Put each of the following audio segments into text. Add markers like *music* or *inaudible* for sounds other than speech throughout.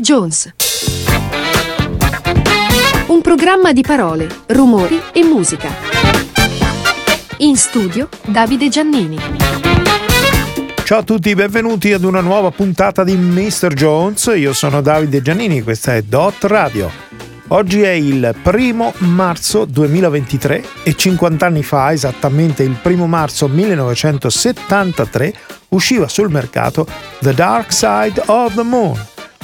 Jones. Un programma di parole, rumori e musica. In studio Davide Giannini. Ciao a tutti, benvenuti ad una nuova puntata di Mr. Jones. Io sono Davide Giannini, questa è Dot Radio. Oggi è il primo marzo 2023 e 50 anni fa, esattamente il primo marzo 1973, usciva sul mercato The Dark Side of the Moon,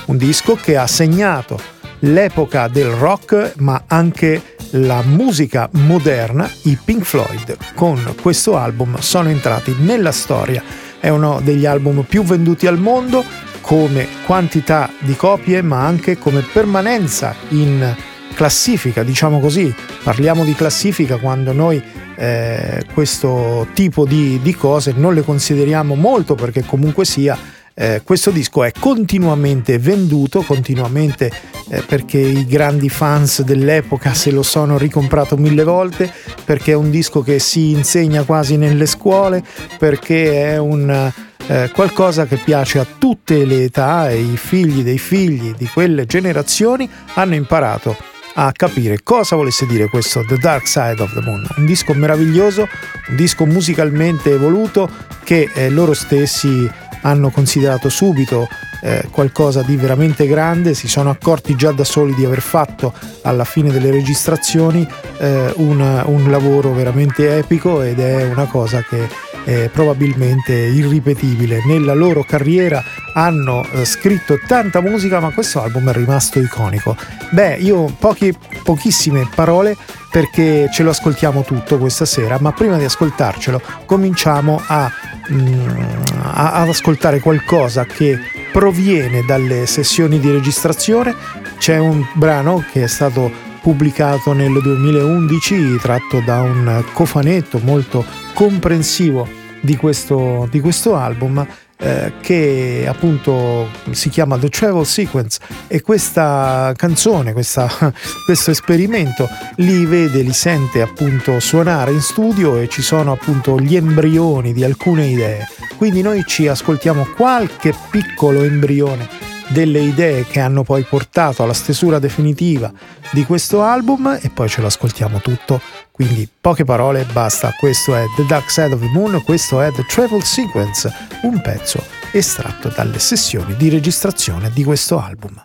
un disco che ha segnato l'epoca del rock ma anche la musica moderna, i Pink Floyd con questo album sono entrati nella storia. È uno degli album più venduti al mondo come quantità di copie ma anche come permanenza in classifica, diciamo così. Parliamo di classifica quando noi eh, questo tipo di, di cose non le consideriamo molto perché comunque sia eh, questo disco è continuamente venduto, continuamente eh, perché i grandi fans dell'epoca se lo sono ricomprato mille volte, perché è un disco che si insegna quasi nelle scuole, perché è un eh, qualcosa che piace a tutte le età e i figli dei figli di quelle generazioni hanno imparato a capire cosa volesse dire questo The Dark Side of the Moon, un disco meraviglioso, un disco musicalmente evoluto che eh, loro stessi hanno considerato subito eh, qualcosa di veramente grande, si sono accorti già da soli di aver fatto alla fine delle registrazioni eh, un, un, lavoro veramente epico ed è una cosa che è probabilmente irripetibile. Nella loro carriera hanno eh, scritto tanta musica, ma questo album è rimasto iconico. Beh, io pochi, pochissime parole perché ce lo ascoltiamo tutto questa sera, ma prima di ascoltarcelo cominciamo a ad ascoltare qualcosa che proviene dalle sessioni di registrazione. C'è un brano che è stato pubblicato nel 2011 tratto da un cofanetto molto comprensivo di questo, di questo album eh, che appunto si chiama The Travel Sequence e questa canzone, questa, *laughs* questo esperimento li vede, li sente appunto suonare in studio e ci sono appunto gli embrioni di alcune idee. Quindi noi ci ascoltiamo qualche piccolo embrione delle idee che hanno poi portato alla stesura definitiva di questo album e poi ce lo ascoltiamo tutto. Quindi poche parole, basta. Questo è The Dark Side of the Moon, questo è The Travel Sequence, un pezzo estratto dalle sessioni di registrazione di questo album.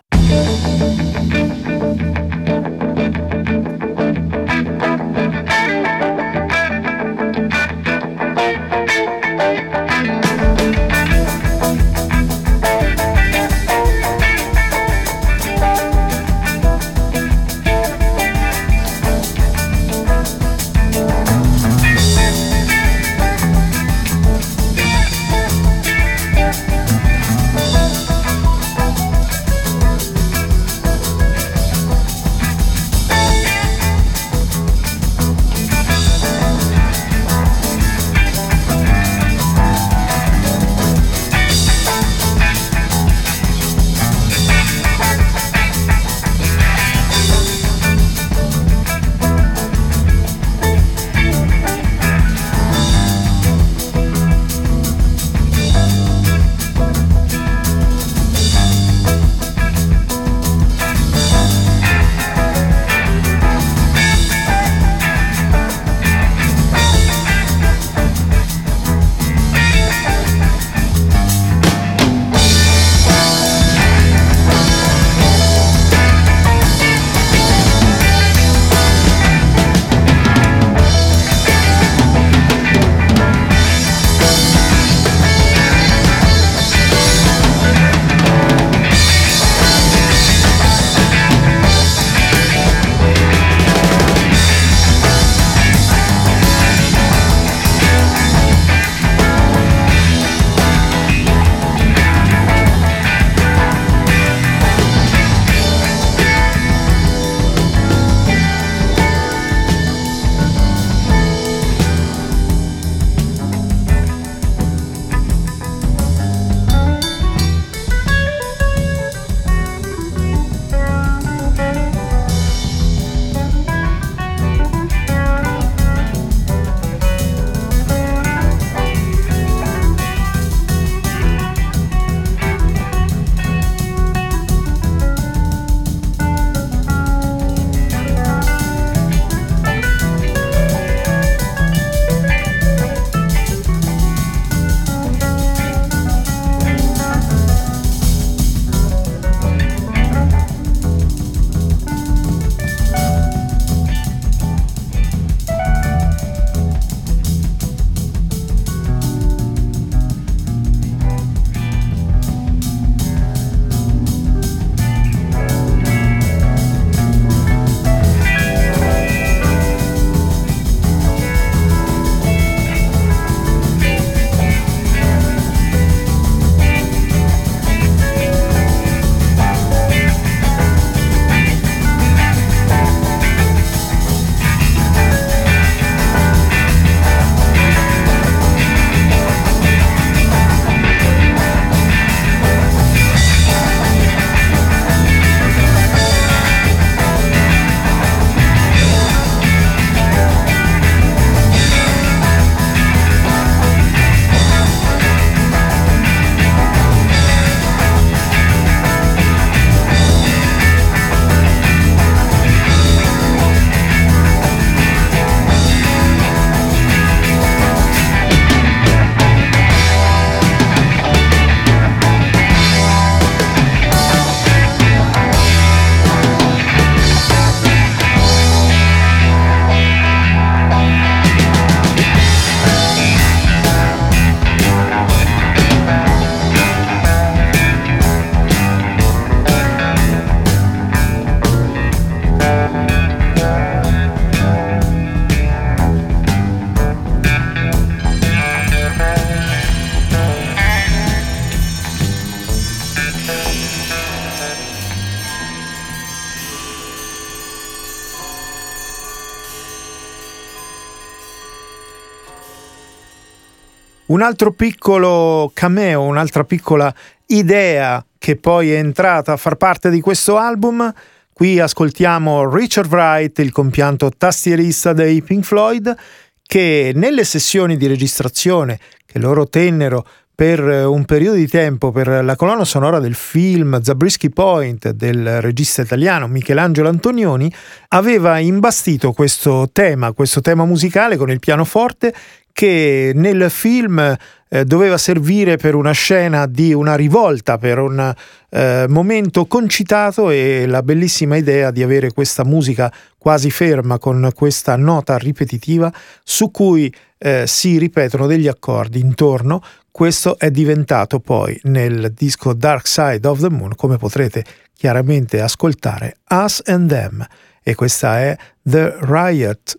Un altro piccolo cameo, un'altra piccola idea che poi è entrata a far parte di questo album. Qui ascoltiamo Richard Wright, il compianto tastierista dei Pink Floyd, che nelle sessioni di registrazione che loro tennero per un periodo di tempo per la colonna sonora del film Zabriskie Point del regista italiano Michelangelo Antonioni, aveva imbastito questo tema, questo tema musicale con il pianoforte che nel film eh, doveva servire per una scena di una rivolta, per un eh, momento concitato e la bellissima idea di avere questa musica quasi ferma con questa nota ripetitiva su cui eh, si ripetono degli accordi intorno. Questo è diventato poi nel disco Dark Side of the Moon, come potrete chiaramente ascoltare, Us and Them. E questa è The Riot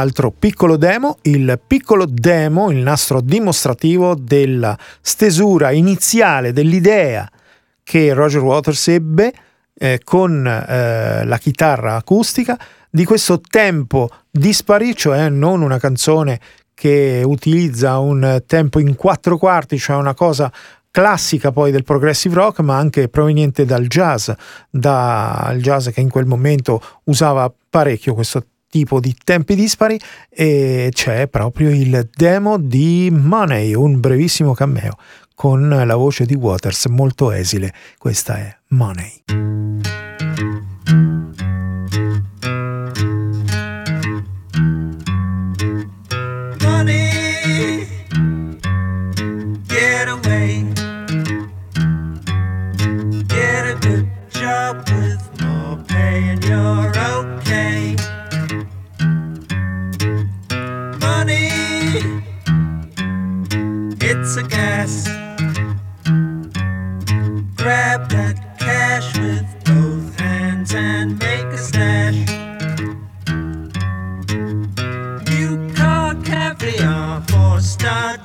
altro piccolo demo, il piccolo demo, il nastro dimostrativo della stesura iniziale dell'idea che Roger Waters ebbe eh, con eh, la chitarra acustica. Di questo tempo dispari, cioè non una canzone che utilizza un tempo in quattro quarti, cioè una cosa classica poi del progressive rock, ma anche proveniente dal jazz, dal jazz che in quel momento usava parecchio questo tipo di tempi dispari e c'è proprio il demo di Money, un brevissimo cameo con la voce di Waters molto esile. Questa è Money. ass. Grab that cash with both hands and make a stash. New car caviar for start.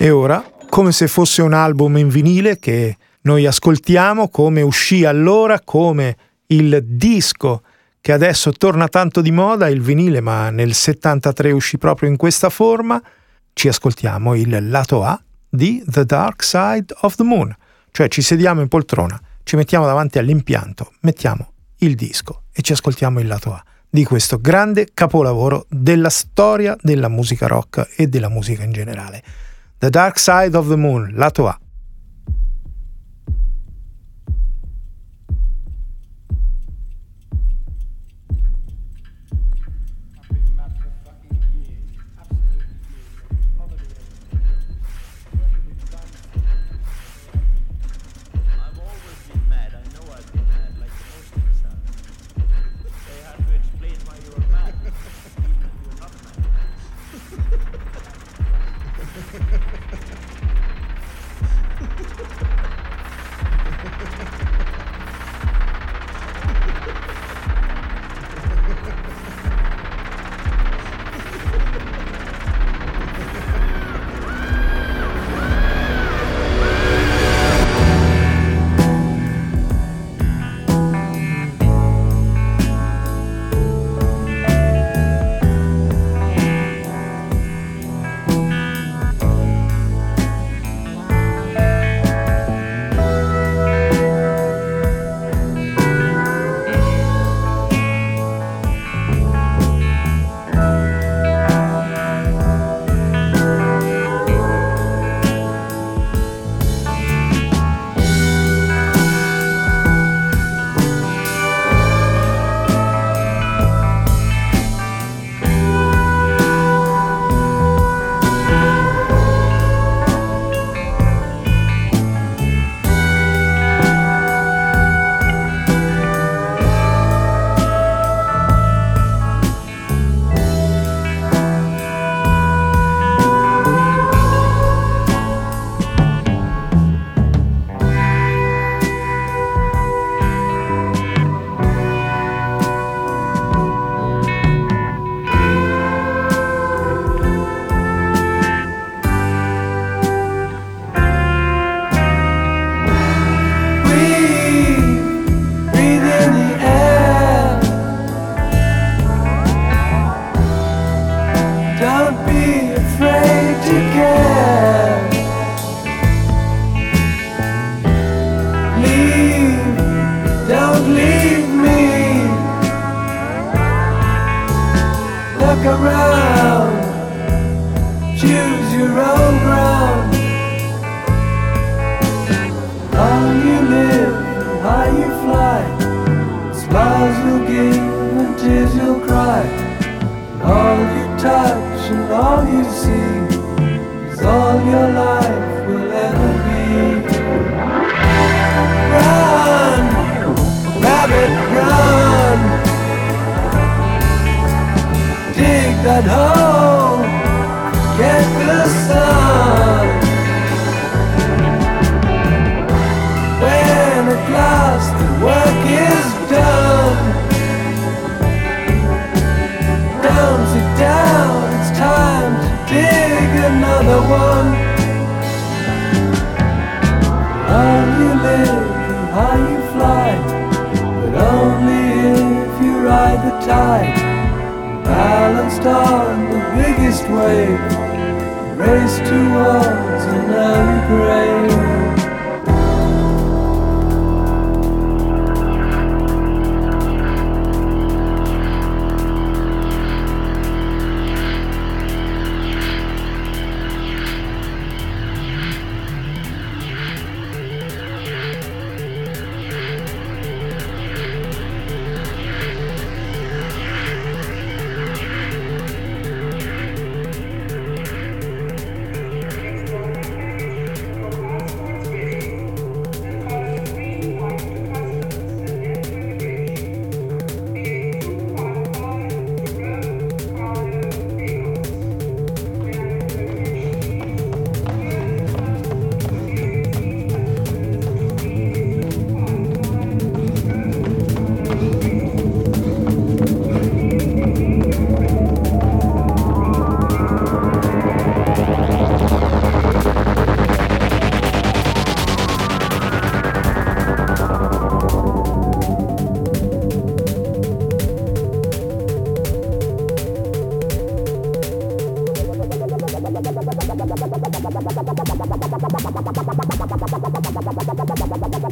E ora, come se fosse un album in vinile che noi ascoltiamo, come uscì allora, come il disco che adesso torna tanto di moda, il vinile, ma nel 73 uscì proprio in questa forma, ci ascoltiamo il lato A di The Dark Side of the Moon, cioè ci sediamo in poltrona, ci mettiamo davanti all'impianto, mettiamo il disco e ci ascoltiamo il lato A di questo grande capolavoro della storia della musica rock e della musica in generale. The Dark Side of the Moon, lato A.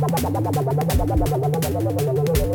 Thank.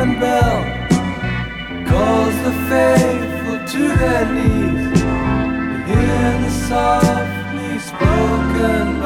and bell calls the faithful to their knees. You hear the softly spoken.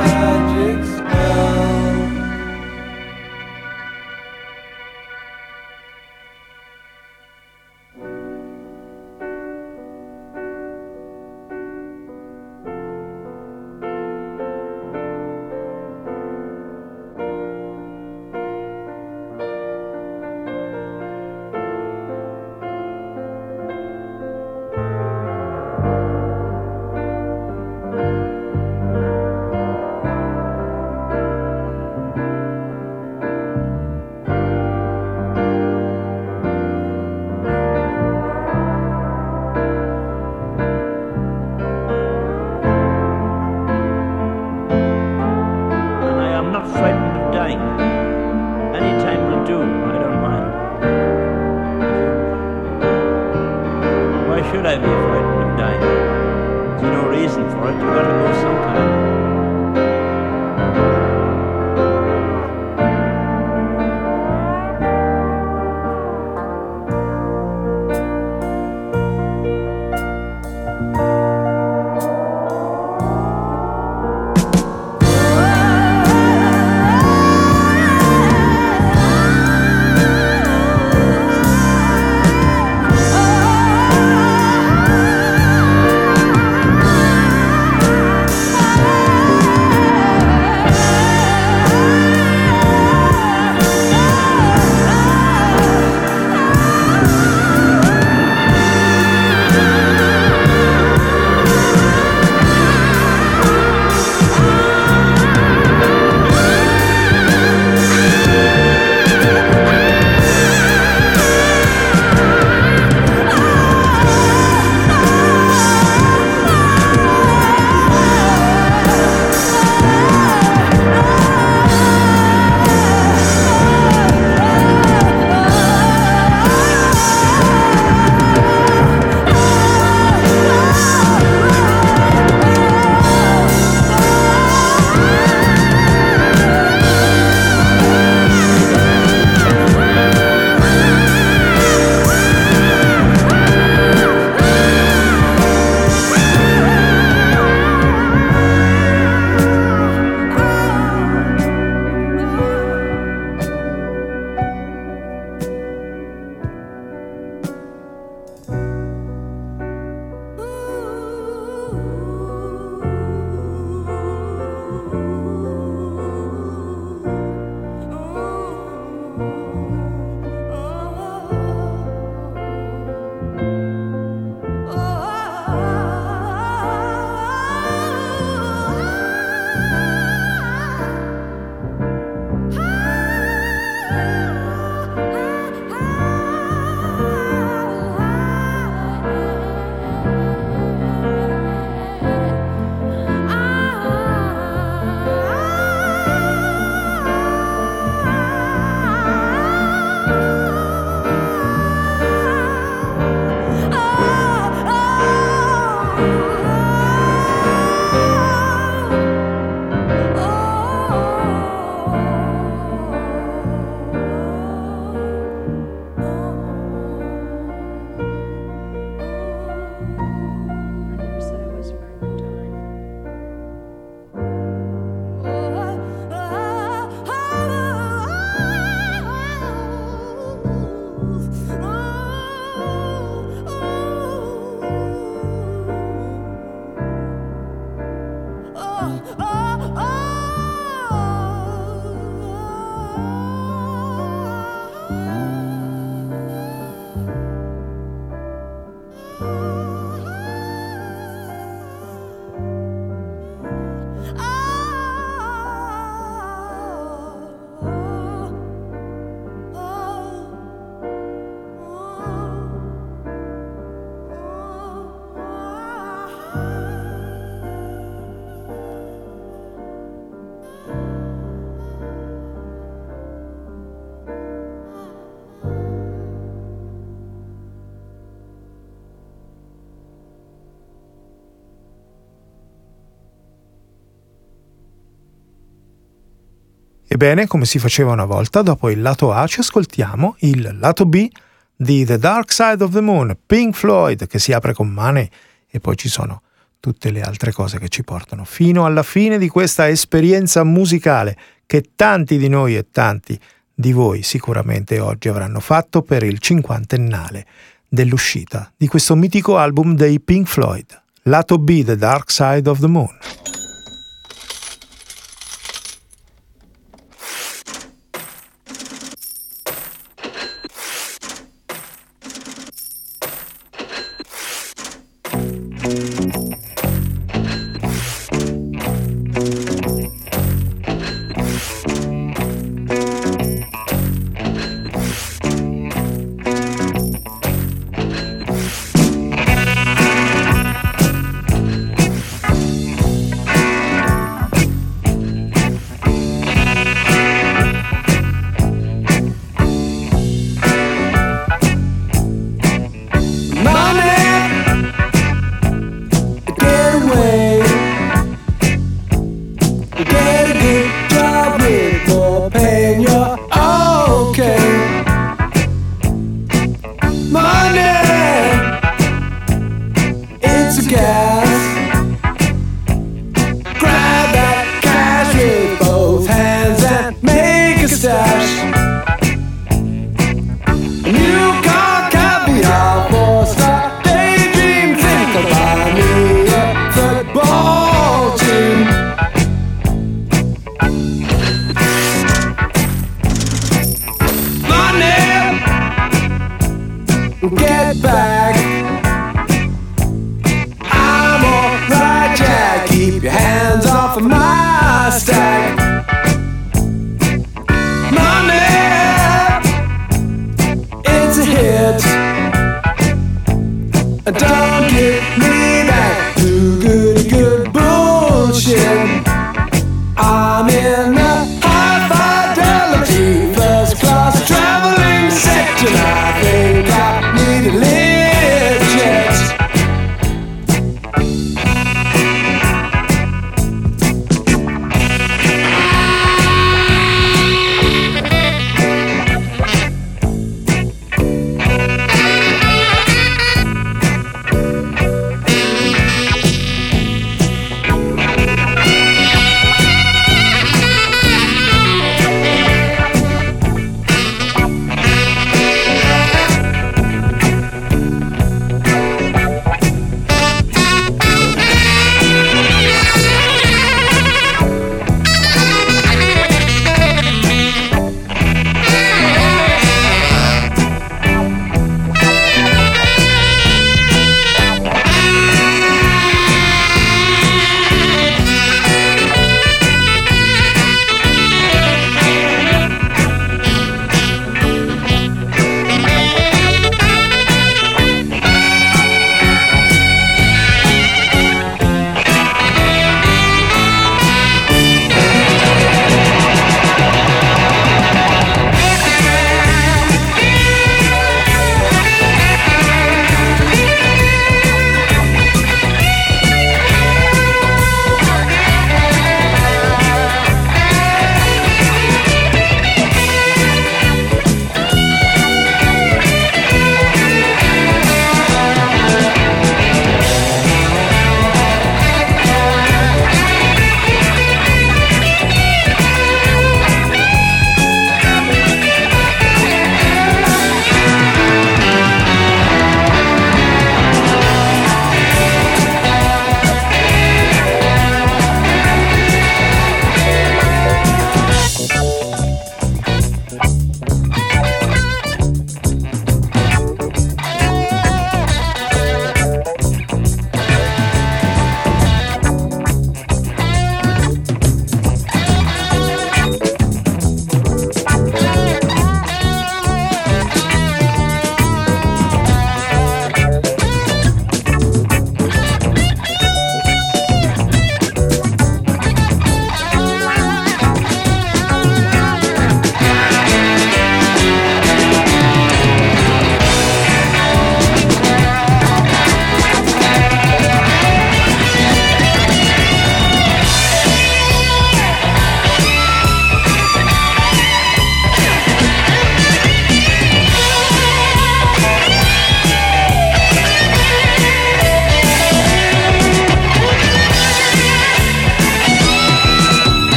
Ebbene, come si faceva una volta, dopo il lato A ci ascoltiamo il lato B di The Dark Side of the Moon, Pink Floyd, che si apre con Money e poi ci sono tutte le altre cose che ci portano fino alla fine di questa esperienza musicale che tanti di noi e tanti di voi sicuramente oggi avranno fatto per il cinquantennale dell'uscita di questo mitico album dei Pink Floyd, lato B The Dark Side of the Moon.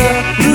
Yeah.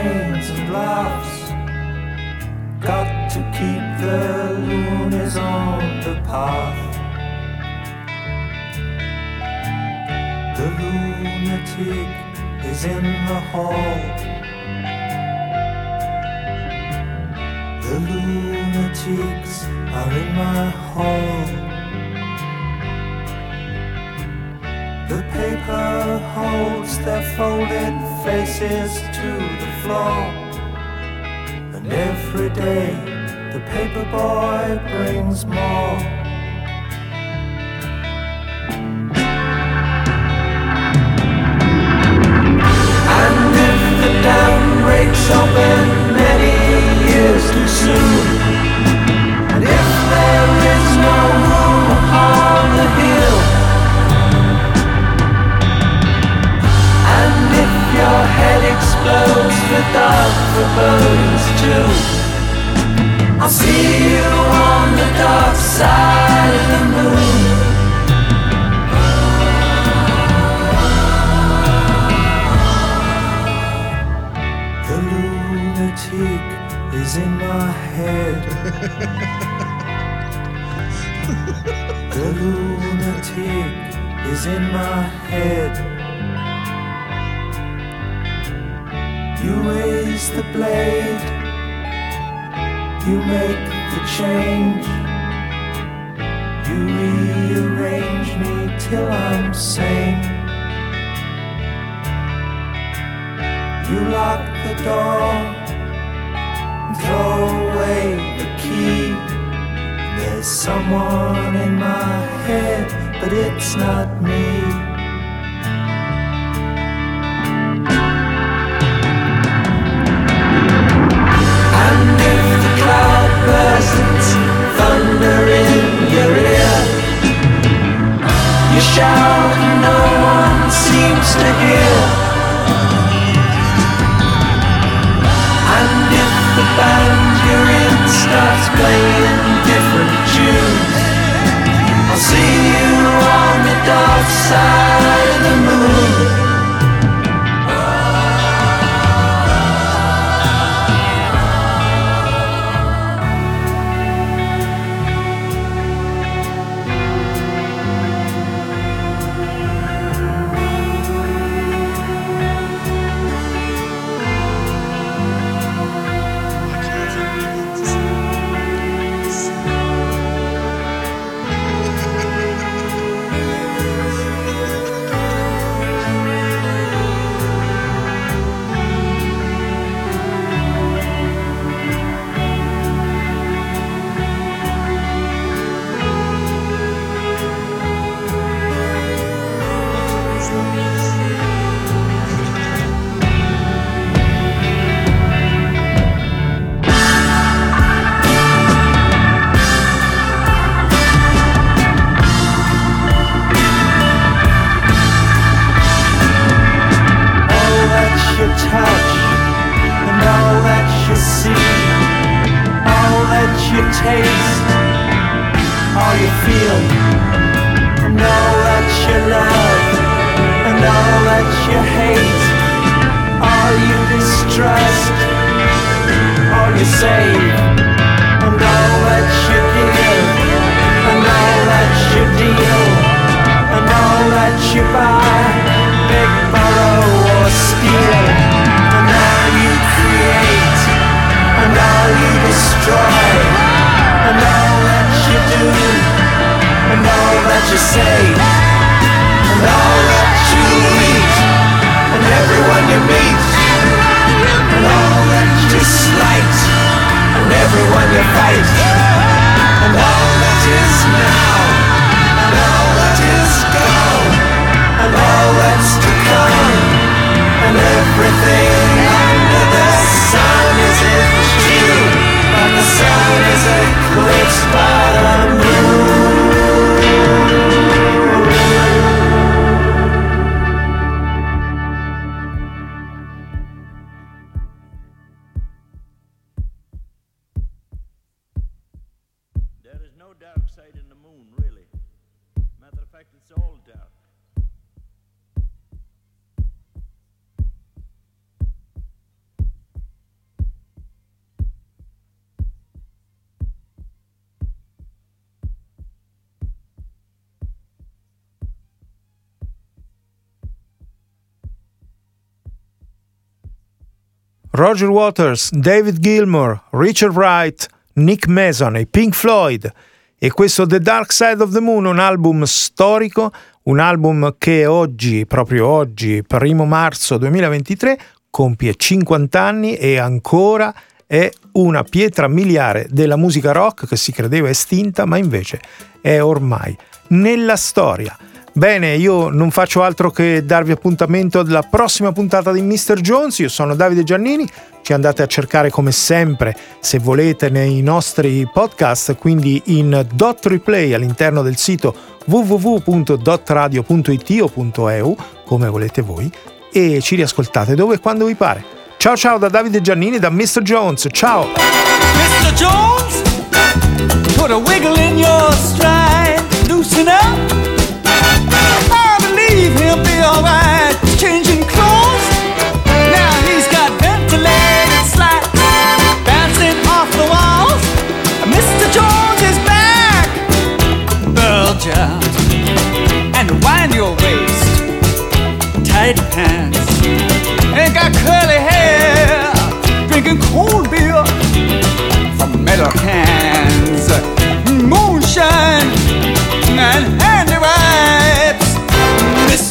and laughs. Got to keep the loonies on the path. The lunatic is in the hall. The lunatics are in my hall. The paper holds their folded faces to the floor. And every day the paper boy brings more. There's someone in my head, but it's not me. And if the cloud bursts, thunder in your ear, you shout and no one seems to hear. And if the band you're in starts playing. side. say And all that you eat And everyone you meet And all that you slight And everyone you fight And all that is now And all that is gone And all that's to come And everything under the sun is in you But the sun is eclipsed by Roger Waters, David Gilmour, Richard Wright, Nick Mason e Pink Floyd. E questo The Dark Side of the Moon, un album storico, un album che oggi, proprio oggi, primo marzo 2023, compie 50 anni e ancora è una pietra miliare della musica rock che si credeva estinta, ma invece è ormai nella storia. Bene, io non faccio altro che darvi appuntamento alla prossima puntata di Mr. Jones. Io sono Davide Giannini. Ci andate a cercare come sempre, se volete, nei nostri podcast, quindi in dot replay all'interno del sito www.dotradio.it o .eu, come volete voi, e ci riascoltate dove e quando vi pare. Ciao ciao da Davide Giannini da Mr. Jones. Ciao! Mr. Jones, put a wiggle in your stride, loosen up. it'll be alright.